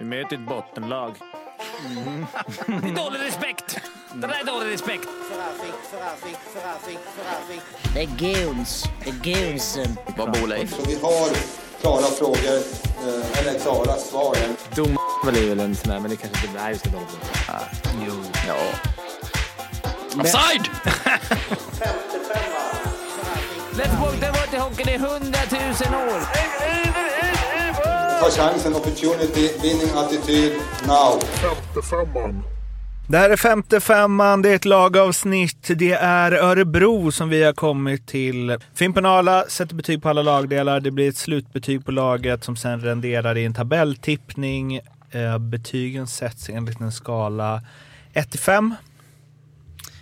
Vi möter ett bottenlag. Det är dålig respekt! Det där är dålig respekt. Det är guns. Det är gunsen. Vad bor Leif? Så vi har klara frågor, eh, eller klara svar. Dom är väl en sån där, men det kanske inte är just det. Jo. Ja. Offside! Let's walk the water hockey i hundratusen år. Ta chansen, opportunity, winning attityd, now. Det här är femte femman, det är ett lagavsnitt. Det är Örebro som vi har kommit till. Fimpen Arla sätter betyg på alla lagdelar. Det blir ett slutbetyg på laget som sen renderar i en tabelltippning. Eh, betygen sätts enligt en skala 1 till 5.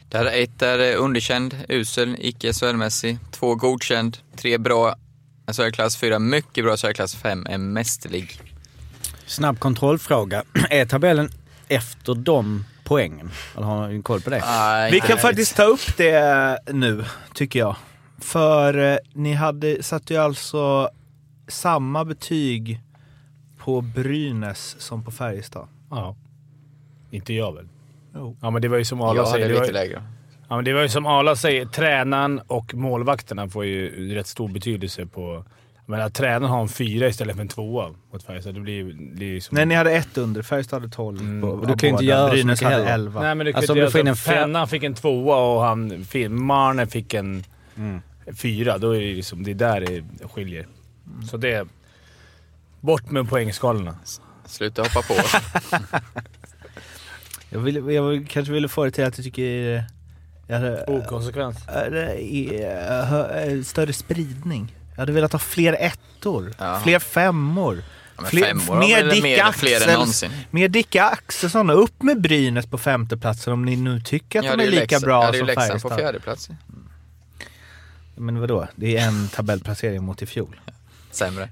Där ett är underkänd, usel, icke SHL-mässig. Två godkänd, tre bra SHL-klass, fyra mycket bra SHL-klass, fem är mästerlig. Snabb kontrollfråga. Är tabellen efter de poängen? Eller har ni koll på det? Nej, Vi kan faktiskt ta upp det nu, tycker jag. För eh, ni hade, satte ju alltså samma betyg på Brynäs som på Färjestad. Ja. Inte jag väl? Jo. Ja, men det var ju som Arla Jag hade säger. Det var, lite ju- lägre. Ja, men det var ju som Arla säger. Tränaren och målvakterna får ju rätt stor betydelse på... Jag menar, tränaren har en fyra istället för en tvåa mot Färjestad. Det blir, det som... Nej, ni hade ett under. Färjestad hade 12 Mm. på, Och du kan ju inte göra så Brynäs mycket hade heller. 11. Nej, men du kan Alltså, inte du göra så. en Pennan fick en tvåa och han, Marner fick en Mm. fyra. Då är det liksom, det är där det skiljer. Så det... Bort med poängskalorna. Sluta hoppa på. Jag, vill, jag kanske ville få det till att jag tycker hade, Okonsekvent. äh, hö- större spridning. Jag hade velat ha fler ettor, Ja. fler femmor. Ja, Fler- femmor mer Dick mer, fler än någonsin. Mer Dicka Axelsson upp med Brynäs på femteplatsen om ni nu tycker att Ja, de det är ju lika bra ja, det är ju som Leksand Färjestad. på fjärde plats. Men vadå? Det är en tabellplacering mot i fjol. Sämre.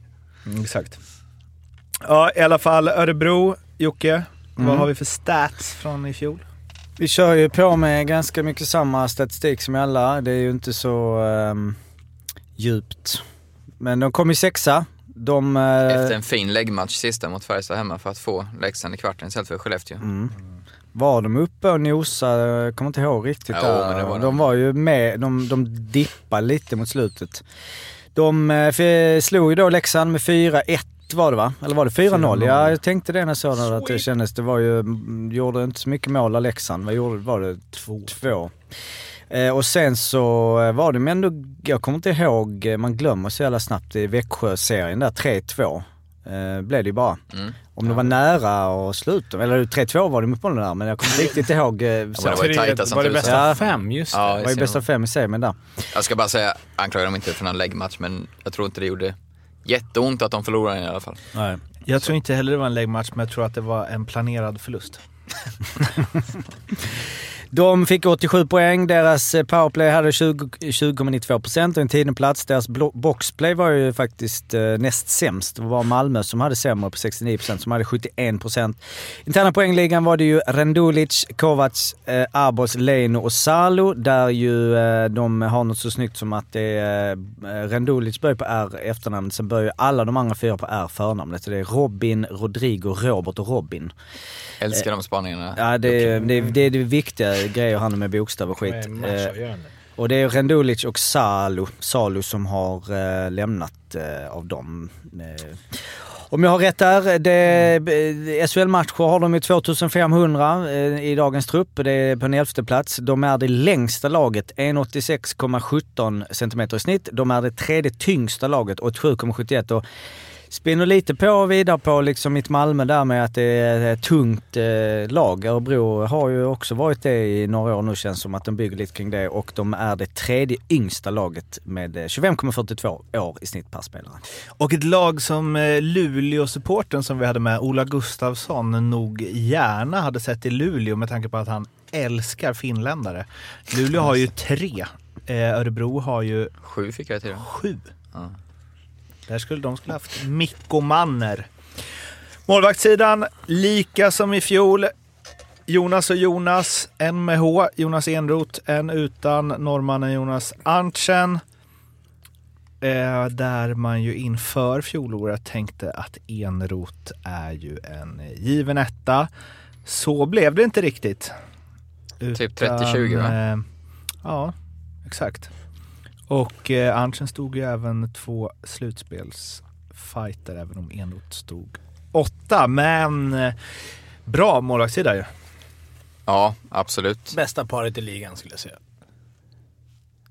Mm, exakt. Ja, i alla fall Örebro. Jocke, vad Mm. har vi för stats från i fjol? Vi kör ju på med ganska mycket samma statistik som alla. Det är ju inte så ehm, djupt. Men de kom ju sexa. De... eh, Efter en fin läggmatch sista mot Färjestad hemma för att få Leksand i kvarten istället för Skellefteå. Mm. Var de uppe och nosade? Jag kommer inte ihåg riktigt. Jo, där. var de de. var ju med, de, de dippade lite mot slutet. De eh, slog ju då Leksand med 4-1 var det va? Eller var det 4-0? Ja, jag tänkte det när jag såg det, att det kändes, det var ju, mm, gjorde inte så mycket mål av Leksand. Vad gjorde var det? Två. Eh, och sen så eh, var det, men ändå, jag kommer inte ihåg, eh, man glömmer så jävla snabbt i Växjö-serien där, 3-2. Eh, blev det ju bara. Mm. Om det var nära och slut, eller 3-2 var det mot bollen där, men jag kommer inte riktigt ihåg. Eh, så. men det var ju tajta som Var det bästa Ja. fem? Just det. Ja, det var ju bästa fem i serien där. Jag ska bara säga, anklaga dem inte för någon läggmatch, men jag tror inte det gjorde jätteont att de förlorade i alla fall. Nej. Jag tror inte heller det var en läggmatch, men jag tror att det var en planerad förlust. De fick 87 poäng, deras eh, powerplay hade 20 20,92% och en tionde plats. Deras boxplay var ju faktiskt eh, näst sämst. Det var Malmö som hade sämre på 69%, som hade 71%. Interna poängligan var det ju Rendulic, Kovacs, eh, Arbos, Leno och Salo. Där ju eh, de har något så snyggt som att det är, eh, Rendulic börjar på R efternamnet, sen börjar alla de andra fyra på R förnamnet. Så det är Robin, Rodrigo, Robert och Robin. Älskar de spaningarna. Ja, det, det, det är det viktiga grejer han med bokstäver och skit. Eh, och det är Rendulic och Salo, Salo som har eh, lämnat eh, av dem. Eh, om jag har rätt där, det, SHL-matcher har de ju 2500 eh, i dagens trupp. Det är på en elfte plats. De är det längsta laget, 1,86,17 cm i snitt. De är det tredje tyngsta laget, 87,71. Spinner lite på och vidare på liksom mitt Malmö där med att det är ett tungt eh, lag. Örebro har ju också varit det i några år nu känns som att de bygger lite kring det och de är det tredje yngsta laget med eh, 25,42 år i snitt per spelare. Och ett lag som eh, Luleå-supporten som vi hade med, Ola Gustafsson, nog gärna hade sett i Luleå med tanke på att han älskar finländare. Luleå har ju tre. Eh, Örebro har ju Sju fick jag till det. sju. Ja. Där skulle de skulle haft Mikko Manner. Målvaktssidan, lika som i fjol. Jonas och Jonas, en med H, Jonas Enroth, en utan norrmannen Jonas Arntsen. eh, där man ju inför fjolåret tänkte att Enrot är ju en given etta. Så blev det inte riktigt. Typ 30-20, va? eh, Ja, exakt. Och eh, Arntzen stod ju även två slutspelsfighter, även om Enrot stod åtta. Men eh, bra målvaktssida ju. Ja, absolut. Bästa paret i ligan skulle jag säga.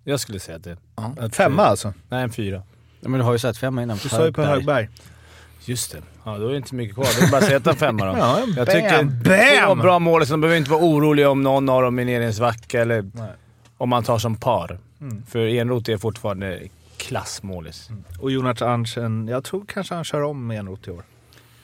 Jag skulle säga att det Ja. att- Femma alltså. Nej, en fyra. Ja, men du har ju sett femma innan. Du sa ju på Högberg. Just det. Ja, då är det inte mycket kvar. Det är bara att sätta en femma då. Ja, Jag bam, tycker bam! två bra mål, så de behöver inte vara oroliga om någon av dem är nere i en svacka eller Nej. Om man tar som par. Mm. För Enroth är fortfarande klassmålis. Och Jonas Arntzen, jag tror kanske han kör om Enrot i år.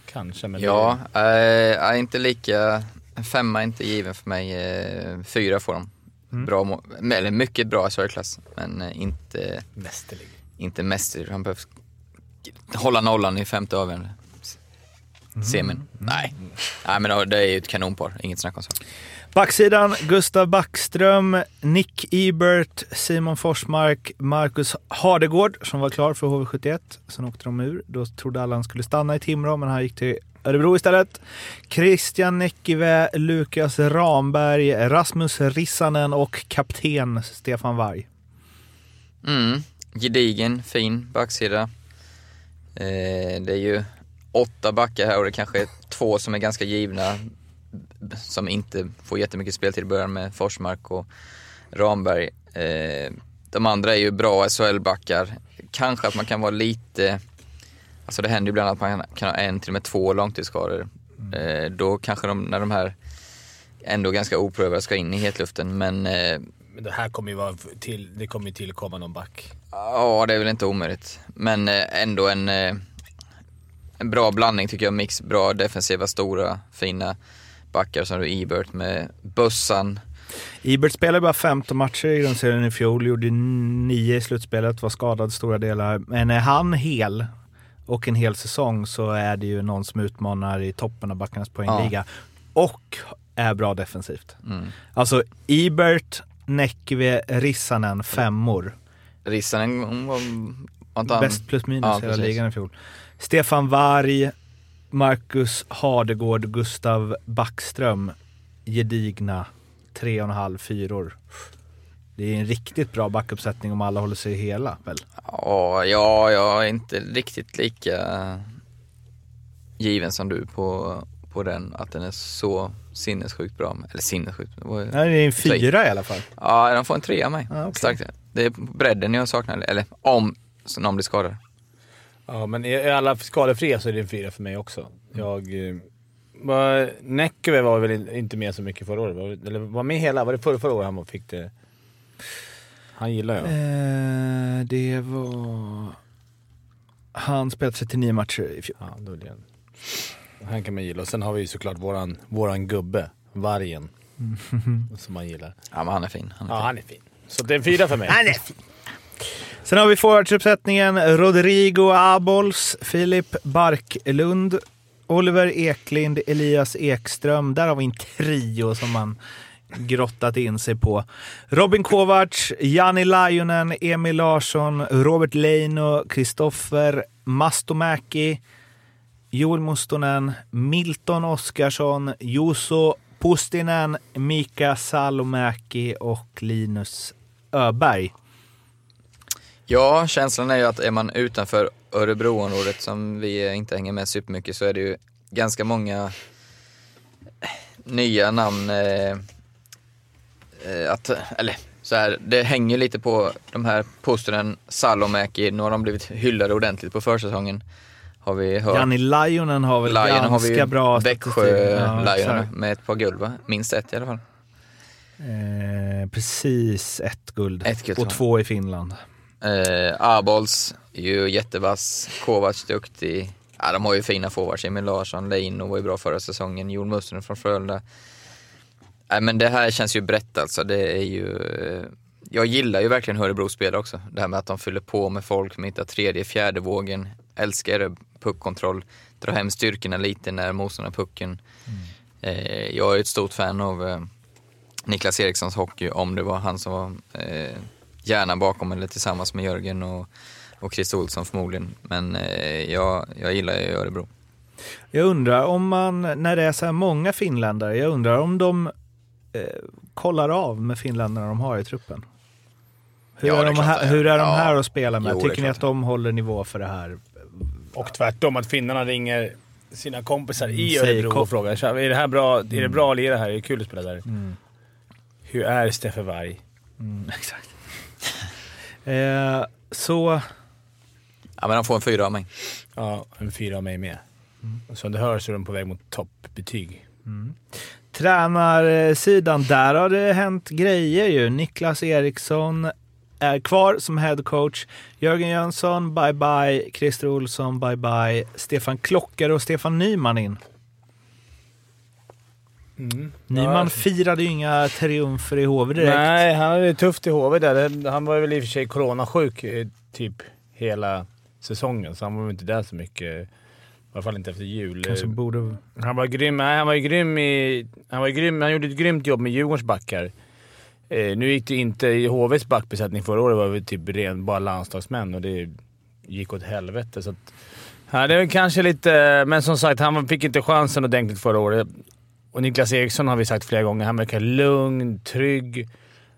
Kanske, men... Ja, äh, är inte lika... En femma är inte given för mig. Eh, fyra får de. Mm. Bra eller mycket bra SHL-klass, men eh, inte, mästerlig. inte mäster. Han behöver hålla nollan i femte avgörande. Semin. Nej. Nej, men det är ju ett kanonpar. Inget snack om saken. Backsidan, Gustav Backström, Nick Ebert, Simon Forsmark, Marcus Hardegård som var klar för HV71. Sen åkte de ur. Då trodde alla han skulle stanna i Timrå, men han gick till Örebro istället. Christian Näckive, Lukas Ramberg, Rasmus Rissanen och kapten Stefan Warg. Mm. Gedigen, fin backsida. Eh, det är ju åtta backar här och det kanske är två som är ganska givna. Som inte får jättemycket speltid i början med Forsmark och Ramberg. Eh, de andra är ju bra SHL-backar. Kanske att man kan vara lite, alltså det händer ju ibland att man kan ha en till och med två långtidsskador. Eh, då kanske de, när de här ändå ganska oprövade ska in i hetluften men eh, Men det här kommer ju vara till... Det kommer ju tillkomma någon back. Ja, det är väl inte omöjligt. Men eh, ändå en, eh, en bra blandning tycker jag. Mix bra defensiva, stora, fina backar som du Ebert med bössan. Ebert spelade bara 15 matcher i grundserien i fjol, gjorde 9 i slutspelet, var skadad stora delar. Men är han hel och en hel säsong så är det ju någon som utmanar i toppen av backarnas poängliga. Och är bra defensivt. Mm. Alltså Ebert, Näckve, Rissanen, femmor. Rissanen var, Bäst plus minus Ja, i hela precis. ligan i fjol. Stefan Varg, Marcus Hardegård, Gustav Backström. Gedigna tre och en halv fyror. Det är en riktigt bra backuppsättning om alla håller sig hela väl? Ja, ja, jag är inte riktigt lika given som du på, på den, att den är så sinnessjukt bra. Eller sinnessjukt, det var Nej, det är en fyra i alla fall. Ja, de får en trea av mig. Ja, okej. Starkt. Det är bredden jag saknar, eller om någon blir skadad. Ja, men är är alla skadefria så är det en fyra för mig också. Jag... eh, var- Näckve var väl in- inte med så mycket förra året? Var, eller var med hela? Var det förra, förra året han fick det? Han gillar jag. Eh, det var... Han spelade 39 matcher i fjol. Ja, då är det en. Han kan man gilla. Och sen har vi ju såklart våran, våran gubbe, Vargen. Som man gillar. Ja, men han är fin. Han är Ja, fin. han är fin. Så det är en fyra för mig. Sen har vi forwardsuppsättningen Rodrigo Abols, Filip Barklund, Oliver Eklind, Elias Ekström. Där har vi en trio som man grottat in sig på. Robin Kovacs, Jani Lajunen, Emil Larsson, Robert Leino, Kristoffer Mastomäki, Joel Mustonen, Milton Oskarsson, Juso Pustinen, Mika Salomäki och Linus Öberg. Ja, känslan är ju att är man utanför Örebroområdet som vi inte hänger med supermycket så är det ju ganska många nya namn. Eh, eh, att, eller så här, det hänger lite på de här posteren Salomäki. Nu har de blivit hyllade ordentligt på försäsongen. Har vi hört. Janni Lajunen har väl Lion ganska har vi bra Växjö. Ja, Lion med ett par guld va? Minst ett i alla fall. Eh, precis ett guld. Ett guld, och två i Finland. Eh, Abols är ju jättevass, Kovacs duktig. Ja, de har ju fina forwards, Emil Larsson, Leino var ju bra förra säsongen, Jon Mustonen från Frölunda. Nej men det här känns ju brett alltså, det är ju... eh, Jag gillar ju verkligen hur Örebro spelar också. Det här med att de fyller på med folk som hittar tredje, fjärde vågen. Älskar puckkontroll, dra hem styrkorna lite när motståndaren har pucken. Eh, jag är ett stort fan av eh, Niklas Erikssons hockey, om det var han som var hjärnan bakom eller tillsammans med Jörgen och och Christer Olsson förmodligen. Men eh, jag, jag gillar ju Örebro. Jag undrar om man, när det är så här många finländare, jag undrar om de eh, kollar av med finländarna de har i truppen. Hur, Ja, är, de här, hur är de Ja. här att spela med? Jo, Tycker ni att de håller nivå för det här? Och tvärtom, att finnarna ringer sina kompisar i Mm, Örebro och frågar "Tja, är det här bra, är det bra att lira här? Är det kul att spela där? Hur är Steffe Varg? Mm, exakt. Eh, så, Ja, men de får en fyra av mig. Ja, en fyra av mig med. Och som du hör så är de på väg mot toppbetyg. tränarsidan, där har det hänt grejer ju. Niklas Eriksson är kvar som head coach. Jörgen Jönsson, bye bye. Christer Olsson, bye bye. Stefan Klockare och Stefan Nyman in. Nyman firade ju inga triumfer i HV direkt. Nej, han hade det tufft i HV där. Han var väl i och för sig coronasjuk typ hela säsongen, så han var väl inte där så mycket. I alla fall inte efter jul. Kanske borde... Han var grym. Nej, han var grym i... Han, var grym, han gjorde ett grymt jobb med Djurgårdens backar. Eh, nu gick det inte i HVs backbesättning förra året. var vi typ ren, bara landslagsmän och det gick åt helvete. Så att, ja, det är kanske lite... Men som sagt, han fick inte chansen ordentligt förra året. Och Niklas Eriksson har vi sagt flera gånger. Han verkar lugn, trygg,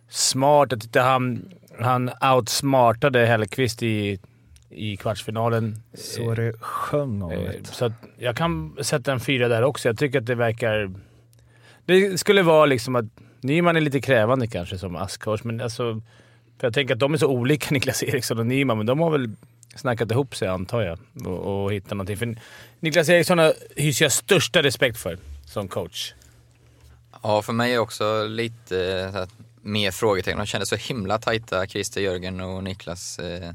smart. Jag tyckte han, han outsmartade Hellkvist i, i kvartsfinalen. Så det sjöng om Eh, det. Så att jag kan sätta en fyra där också. Jag tycker att det verkar... Det skulle vara liksom att Nyman är lite krävande kanske som Askhors, men alltså... För jag tänker att de är så olika, Niklas Eriksson och Nyman, men de har väl snackat ihop sig antar jag och, och hittat någonting. För Niklas Eriksson har- hyser jag största respekt för som coach. Ja, för mig är också lite eh, så här, mer frågetecken. De kändes så himla tajta, Christer, Jörgen och Niklas. Eh,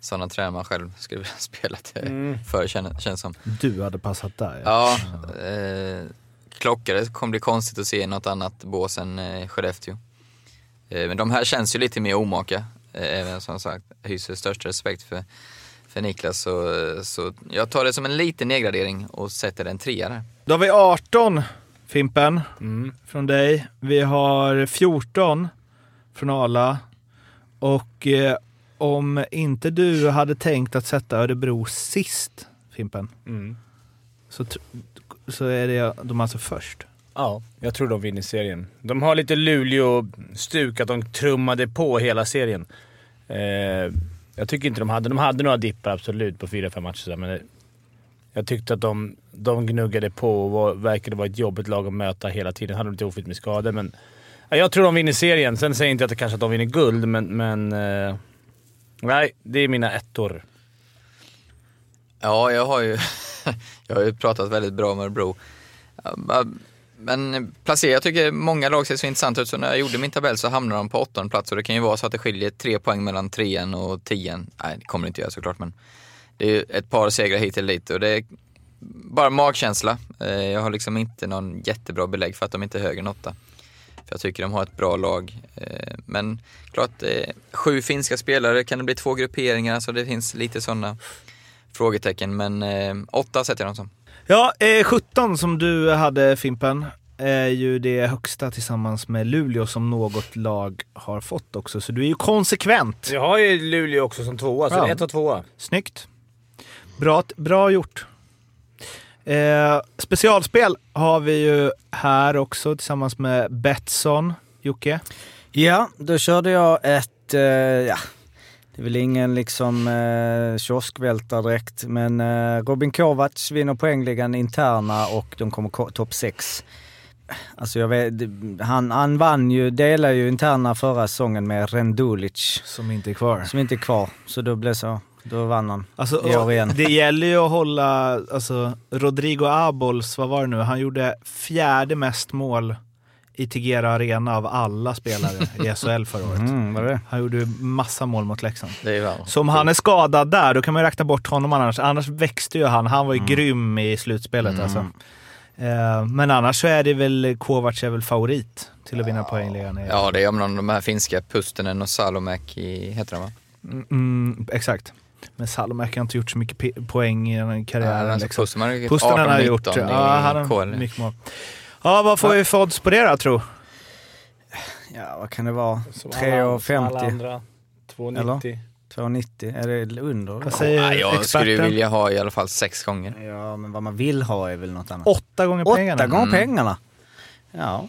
sådana tränare man själv skulle vilja spela till för, känns, känns som. Du hade passat där. Ja. Ja, eh, Klockare kommer bli konstigt att se något annat bås än eh, Skellefteå. Eh, men de här känns ju lite mer omaka. Eh, även som sagt, hyser största respekt för, för Niklas. Så, så jag tar det som en liten nedgradering och sätter en trea där. Då har vi 18, Fimpen, från dig. Vi har 14 från Ala. Och eh, om inte du hade tänkt att sätta Örebro sist, Fimpen, så, tr- så är det de alltså först. Ja, jag tror de vinner serien. De har lite Luleå-stuk, att de trummade på hela serien. Eh, jag tycker inte de hade... De hade några dippar absolut på fyra, fem matcher, så där, men jag tyckte att de, de gnuggade på och var, verkade vara ett jobbigt lag att möta hela tiden. Hade lite oflyt med skador, men... Jag tror de vinner serien. Sen säger jag inte att det kanske att de vinner guld, men... men eh, nej, det är mina ettor. Ja, jag har ju, jag har ju pratat väldigt bra om Örebro. Men placera, jag tycker många lag ser så intressant ut, så när jag gjorde min tabell så hamnade de på åttonde plats och det kan ju vara så att det skiljer tre poäng mellan trean och tian. Nej, det kommer det inte göra såklart, men det är ju ett par segrar hit eller dit och det är bara magkänsla. Eh, Jag har liksom inte någon jättebra belägg för att de inte är högre än åtta. För jag tycker de har ett bra lag. Eh, Men klart, eh, sju finska spelare, kan det bli två grupperingar? Så det finns lite sådana frågetecken, men åtta sätter jag dem som. Ja, eh, 17 som du hade Fimpen är ju det högsta tillsammans med Luleå som något lag har fått också. Så du är ju konsekvent. Jag har ju Luleå också som tvåa, så Ja. det är ett och tvåa. Snyggt. Bra, bra gjort. Eh, specialspel har vi ju här också tillsammans med Betsson. Jocke? Ja, då körde jag ett, eh, ja, det är väl ingen liksom eh, kioskvältare direkt, men eh, Robin Kovacs vinner poängligan interna och de kommer ko- topp 6. Alltså jag vet, han, han vann ju, delade ju interna förra säsongen med Rendulic Som inte är kvar. som inte är kvar. Så då blev så, då vann han Alltså, i år igen. det gäller ju att hålla, alltså Rodrigo Abols, vad var det nu, han gjorde fjärde mest mål i Tigera Arena av alla spelare i SHL förra året. Mm? Han gjorde massa mål mot Leksand. Det är väl. Så om han är skadad där, då kan man ju räkna bort honom annars. Annars växte ju han. Han var ju Mm. grym i slutspelet alltså. Eh, men annars så är det väl, Kovacs är väl favorit till att vinna poängligan. i- Ja, det är om någon av de här finska, Pustinen och Salomäki heter de va? Mm, mm, exakt. Men Salomäki har inte gjort så mycket poäng i den här Ja, karriären. liksom. Pusten har ju Pusten har 18-19 gjort, ja, han har mycket mål. Ja, vad får vi för odds på det då, tro? Ja, vad kan det vara? Som alla- som alla 3,50? andra. 2,90. 2,90. Är det under? Vad säger Ja, jag skulle ju experten? vilja ha i alla fall sex gånger. Ja, men vad man vill ha är väl något annat. Åtta gånger Åtta pengarna. gånger Mm. pengarna? Ja.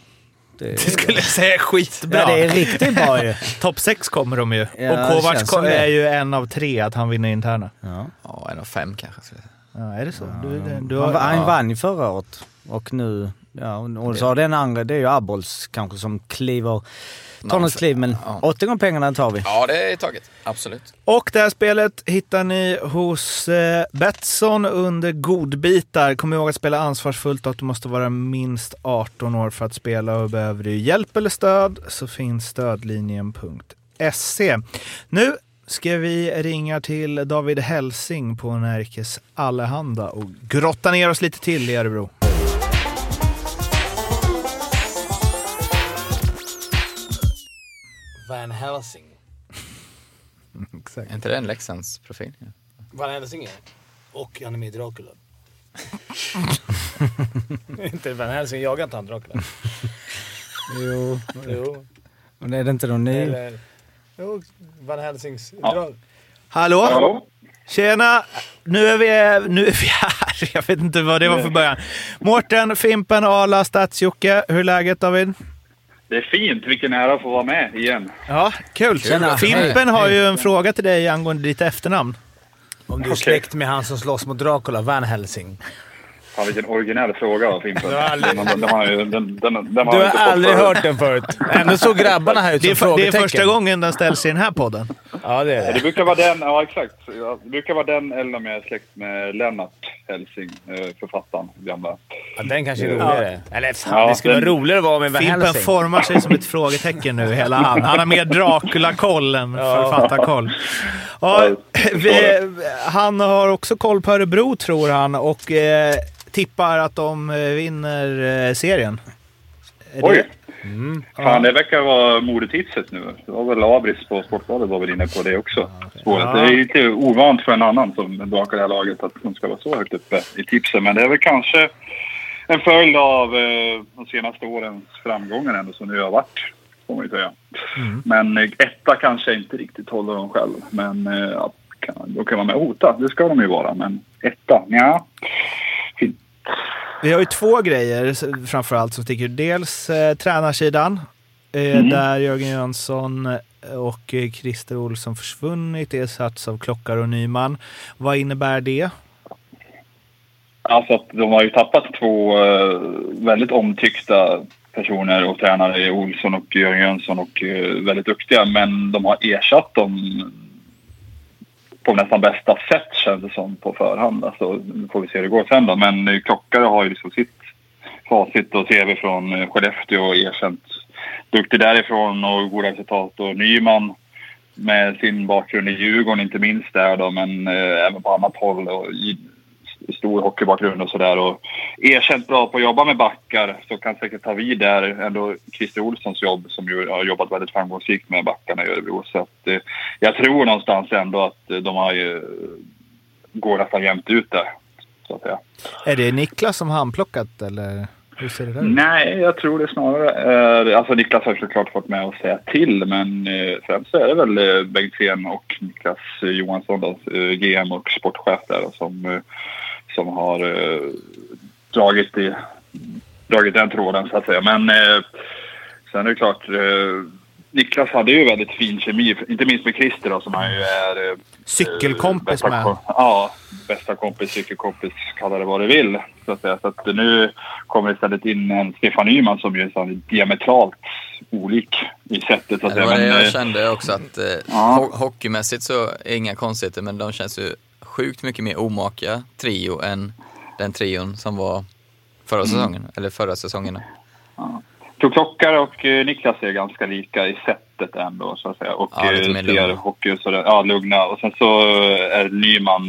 Det, Det skulle jag säga är skitbra. ja, det är riktigt bra ju. Topp sex kommer de ju. Ja, och Kovacs är ju en av tre att han vinner interna. Ja. Ja, en av fem kanske. Ja, är det så? Du, du, Han, har, han vann ju förra året och nu... Ja, och så har den andra, det är ju Abols kanske som kliver, tar något kliv, men Ja. åtta gånger pengarna tar vi. Ja, det är taget. Absolut. Och det här spelet hittar ni hos eh, Betsson under godbitar. Kom ihåg att spela ansvarsfullt och att du måste vara minst 18 år för att spela och behöver du hjälp eller stöd så finns stödlinjen.se. Nu ska vi ringa till David Helsing på Närkes Allehanda och grotta ner oss lite till i Örebro. Van Helsing. Exakt. Är inte det en Leksands profil? Van Helsing är. Och han är med i Dracula. inte Van Helsing, jagar inte han Dracula? Jo, Jo. men är det inte någon ny? Eller... Jo, Van Helsings... Dra... Hallå? Hallå? Tjena! Nu är, vi, nu är vi här. Jag vet inte vad det var för början. Mårten, Fimpen, Arla, Stats-Jocke. Hur är läget David? Det är fint. Vilken ära att få vara med igen. Ja, kul. Tjena. Fimpen har ju en fråga till dig angående ditt efternamn. Om du är släkt med han som slåss mot Dracula, Van Helsing. Fan, vilken originell fråga av Fimpen. Du har aldrig- Den, den, den, den, den, Du har aldrig hört den förut. Ändå såg grabbarna här ut Det som är, för, det är frågetecken. första gången den ställs i den här podden. Ja, det är Det det. brukar vara den, ja exakt. Ja, Det brukar vara den eller om jag är släkt med Lennart Helsing, eh, författaren. Gamla. Ja, den kanske är roligare. Eller fan, Ja, det skulle den- vara roligare att vara med Van Fimpen Helsing. formar sig som ett frågetecken nu, hela han. Han har mer Dracula-koll än författarkoll. Ja, vi, han har också koll på Örebro, tror han, och eh, tippar att de eh, vinner eh, serien. Är det- Oj! Fan, det verkar vara modetipset nu. Det var väl Abris på Sportbladet var väl inne på det också. Spåret. Det är lite ovant för en annan som bakar det här laget att de ska vara så högt uppe i tipsen. Men det är väl kanske en följd av eh, de senaste årens framgångar ändå som nu har varit. Får man ju säga. Men eh, etta kanske inte riktigt håller dem själv. Men eh, ja, kan, de kan vara med och hota. Det ska de ju vara. Men etta, ja. Fint. Vi har ju två grejer framförallt som sticker. Dels eh, tränarsidan, eh, där Jörgen Jönsson och eh, Christer Olsson försvunnit, ersatts av Klockar och Nyman. Vad innebär det? Alltså att de har ju tappat två eh, väldigt omtyckta personer och tränare, Olsson och Jörgen Jönsson, och eh, väldigt duktiga. Men de har ersatt dem på nästan bästa sätt känns det som på förhand. Alltså, nu får vi se hur det går sen då. Men eh, Klockare har ju liksom sitt facit och cv från eh, Skellefteå och erkänt duktig därifrån och goda resultat. Och Nyman med sin bakgrund i Djurgården inte minst där då, men eh, även på annat håll och i stor hockeybakgrund och sådär och erkänt bra på att jobba med backar så kan säkert ta vid där ändå Christer Olssons jobb som ju har jobbat väldigt framgångsrikt med backarna i Örebro. Så att, eh, jag tror någonstans ändå att eh, de har ju, går nästan jämnt ut där. Så att säga. Är det Niklas som handplockat eller hur ser det där ut? Nej, jag tror det snarare. Eh, alltså Niklas har såklart fått med att säga till, men eh, främst så är det väl eh, Bengtzén och Niklas eh, Johansson, då, eh, GM och sportchef där, som, eh, som har eh, dragit, i, dragit den tråden så att säga. Men eh, sen är det klart, eh, Niklas hade ju väldigt fin kemi, inte minst med Christer då, som han ju är eh, Cykelkompis bästa med. Ja, bästa kompis, cykelkompis, kalla det vad du vill. Så att, säga. Så att nu kommer istället in en Stefan Nyman som ju är så diametralt olik i sättet. Så att Det var säga. det Men, jag eh, kände också att eh, Ja. ho- hockeymässigt så är inga konstigheter men de känns ju sjukt mycket mer omaka trio än den trion som var förra Mm. säsongen, eller förra säsongerna. Tror Klockare och eh, Niklas är ganska lika i sättet ändå så att säga. Och Ja, lite eh, mer lugna. hockey och sådär. Ja, lugna. Och sen så eh, är Nyman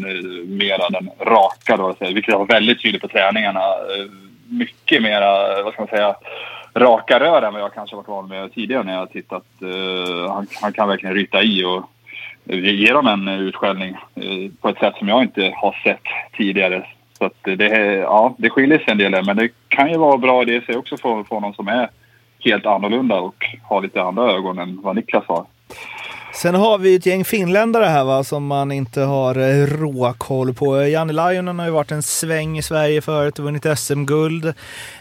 mera den raka då, så vilket var väldigt tydligt på träningarna. Mycket mera, vad ska man säga, raka rör än vad jag kanske varit van med tidigare när jag har tittat. Han, han kan verkligen ryta i och ge dem en eh, utskällning eh, på ett sätt som jag inte har sett tidigare. Så att det, ja, det skiljer sig en del där, men det kan ju vara bra idé i sig också för, för någon som är helt annorlunda och har lite andra ögon än vad Niklas har. Sen har vi ett gäng finländare här va, som man inte har eh, råkoll på. Janne Lajonen har ju varit en sväng i Sverige förut och vunnit SM-guld.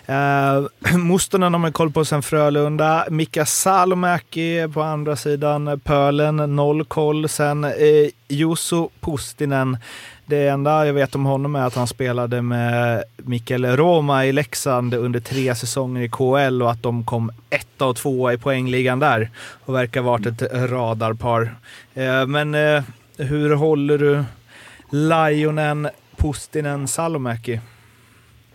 Eh, Mustonen har man koll på sen Frölunda. Mika Salomäki på andra sidan eh, pölen, noll koll. Sen eh, Jusso Pustinen det enda jag vet om honom är att han spelade med Mikael Roma i Leksand under tre säsonger i KL och att de kom etta och tvåa i poängligan där och verkar ha varit ett radarpar. Eh, Men eh, hur håller du Lionen, Pustinen, Salomäki?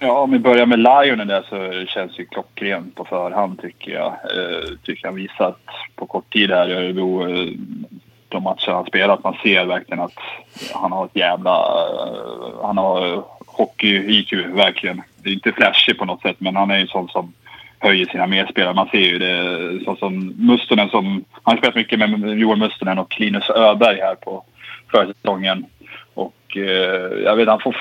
Ja, om vi börjar med Lionen där så känns ju klockrent på förhand tycker jag. Eh, tycker han visat på kort tid här i Örebro, eh, de matcher han spelat. Man ser verkligen att han har ett jävla... Eh, han har hockey-IQ, verkligen. Det är inte flashig på något sätt, men han är ju sån som höjer sina medspelare. Man ser ju det. Så som Mustonen som... Han har spelat mycket med Johan Mustonen och Linus Öberg här på försäsongen. Och eh, jag vet, han får...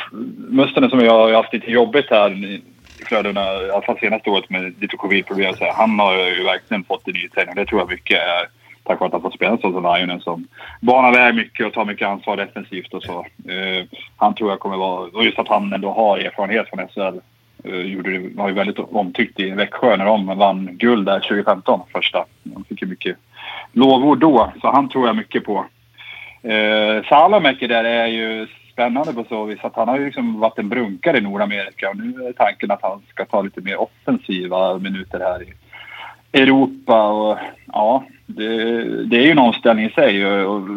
Mustonen som jag har haft lite jobbigt här i Frölunda, i alla fall senaste året med lite covid-problem, så han har ju verkligen fått en ny träning. Det tror jag mycket är tack vare att han får spela så som Lionen som banar väg mycket och tar mycket ansvar defensivt och så. Eh, han tror jag kommer vara... Och just att han ändå har erfarenhet från SHL. Eh, gjorde det, var ju väldigt omtyckt i Växjö när de vann guld där 2015 första. De fick ju mycket lovord då, så han tror jag mycket på. Eh, Salamäki där är ju spännande på så vis att han har ju liksom varit en brunkare i Nordamerika och nu är tanken att han ska ta lite mer offensiva minuter här i Europa och ja, det, det är ju en omställning i sig. Och, och,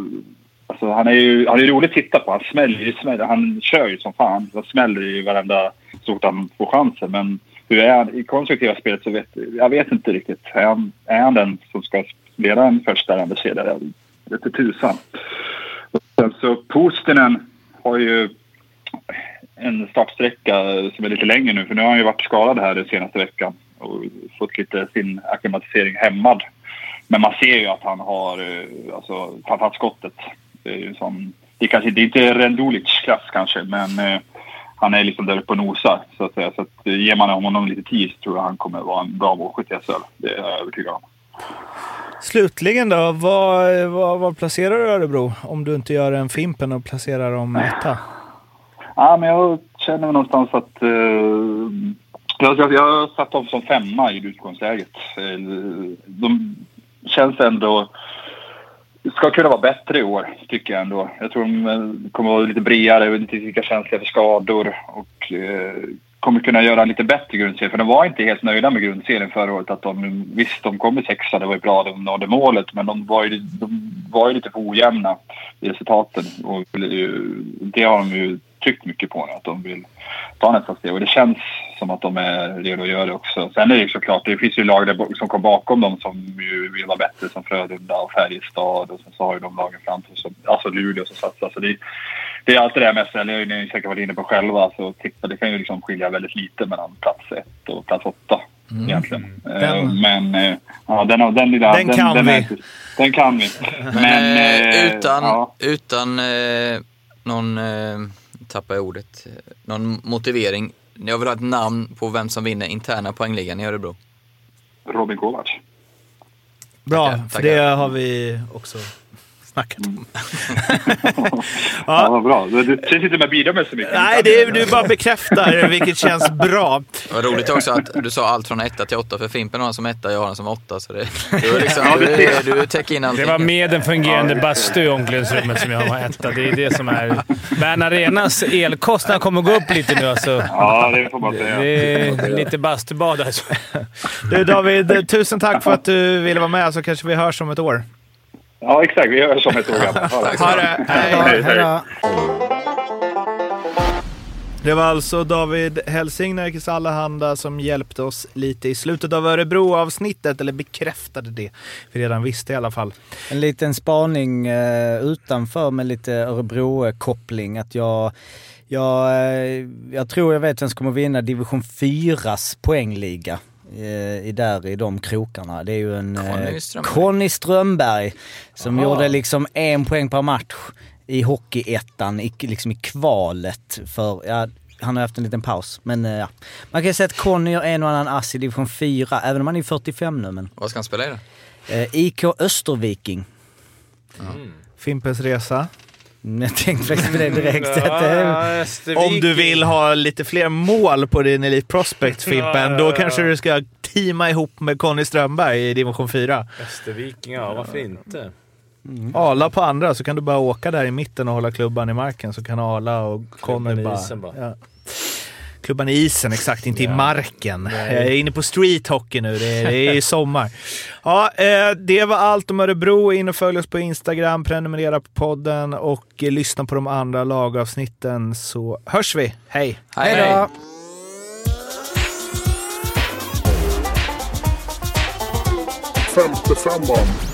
alltså, han är ju han är rolig att titta på. Han smäller ju, smäller, han kör ju som fan. Han smäller ju varenda så fort han får chansen. Men hur är han i konstruktiva spelet så vet jag vet inte riktigt. Är han, är han den som ska leda en första eller kedja? Det vete tusan. Och sen så Pustinen har ju en startsträcka som är lite längre nu för nu har han ju varit skadad här den senaste veckan och fått lite sin akklimatisering hämmad. Men man ser ju att han har, eh, alltså framförallt skottet. Det är ju som, det kanske det är inte Rendulic klass kanske men eh, han är liksom där uppe och nosar så att säga. Så att eh, ger man honom lite tid så tror jag han kommer vara en bra målskytt i SHL. Det är jag övertygad om. Slutligen då, vad, vad, vad placerar du Örebro? Om du inte gör en Fimpen och placerar dem etta? Ja, men jag känner väl någonstans att... Uh, jag, jag, jag har satt dem som femma i utgångsläget. Eh, de känns ändå... Ska kunna vara bättre i år, tycker jag ändå. Jag tror de eh, kommer vara lite bredare, inte lika känsliga för skador och uh, kommer kunna göra en lite bättre grundserie. För de var inte helt nöjda med grundserien förra året. Att de, visst, de kom i sexa, det var ju bra, de nådde målet. Men de var ju, de var ju lite för ojämna i resultaten. Och det har de ju tryckt mycket på nu, att de vill ta nästa steg. Och det känns som att de är redo att göra det också. Sen är det ju såklart, det finns ju lag där som kom bakom dem som ju vill vara bättre som Frölunda och Färjestad och sen så har ju de lagen framför sig, alltså Luleå som satsar. Så det, det är alltid det här med SHL, det har ni säkert varit inne på själva, så titta, det kan ju liksom skilja väldigt lite mellan plats ett och plats åtta. Mm. Egentligen. Den- Men eh, ja, den, den, lilla, Den kan den, vi. är- Den kan vi. Men, eh, eh, utan, ja. utan eh, någon, eh, tappar jag ordet, eh, någon motivering. Jag vill ha ett namn på vem som vinner interna poängligan i Örebro. Robin Kovacs. Bra, Tackar, för tackar. det har vi också snackat om. Ja, vad bra. Du du känns inte med att bidra med så mycket. Nej, det, du bara bekräftar, vilket känns bra. Det var roligt också att du sa allt från etta till åtta, för Fimpen har den som etta, jag har den som åtta. Så det, du, är liksom, Ja, vi du, du täcker in allting. Det var med en fungerande bastu i omklädningsrummet som jag var etta. Det är det som är... Bern Arenas elkostnad kommer gå upp lite nu alltså. Ja, det får man säga. Det är lite bastubad alltså. Du David, tusen tack för att du ville vara med så kanske vi hörs om ett år. Ja, exakt. Vi gör som ett år. Ha det. Hej. Hej. Det var alltså David Helsing, Närkes Allehanda, som hjälpte oss lite i slutet av Örebro-avsnittet, eller bekräftade det vi redan visste i alla fall. En liten spaning eh, utanför med lite Örebro-koppling. Att jag, jag, eh, jag tror jag vet vem som kommer vinna division 4s poängliga. Eh, I där i de krokarna. Det är ju en Conny eh, Strömberg. Conny Strömberg som Aha. gjorde liksom en poäng per match i Hockeyettan, i, liksom i kvalet för, ja, han har haft en liten paus. Men eh, ja, man kan ju säga att Conny gör en och annan ass i division 4, även om han är 45 nu. Men, Vad ska han spela i då? eh, IK Österviking. Fimpens Resa. Mm, Jag tänkte faktiskt på det direkt. Ja, eh. Om du vill ha lite fler mål på din Elite Prospect, Fimpen, då kanske du ska teama ihop med Conny Strömberg i division 4. Österviking, ja varför inte? Ala på andra, så kan du bara åka där i mitten och hålla klubban i marken, så kan Ala och Conny bara... bara. Klubban i isen, exakt. Inte i marken. Jag är inne på street hockey nu. Det är, det är sommar. Ja, eh, det var allt om Örebro. In och följ oss på Instagram, prenumerera på podden och lyssna på de andra lagavsnitten så hörs vi. Hej! Hej då! Femte femman.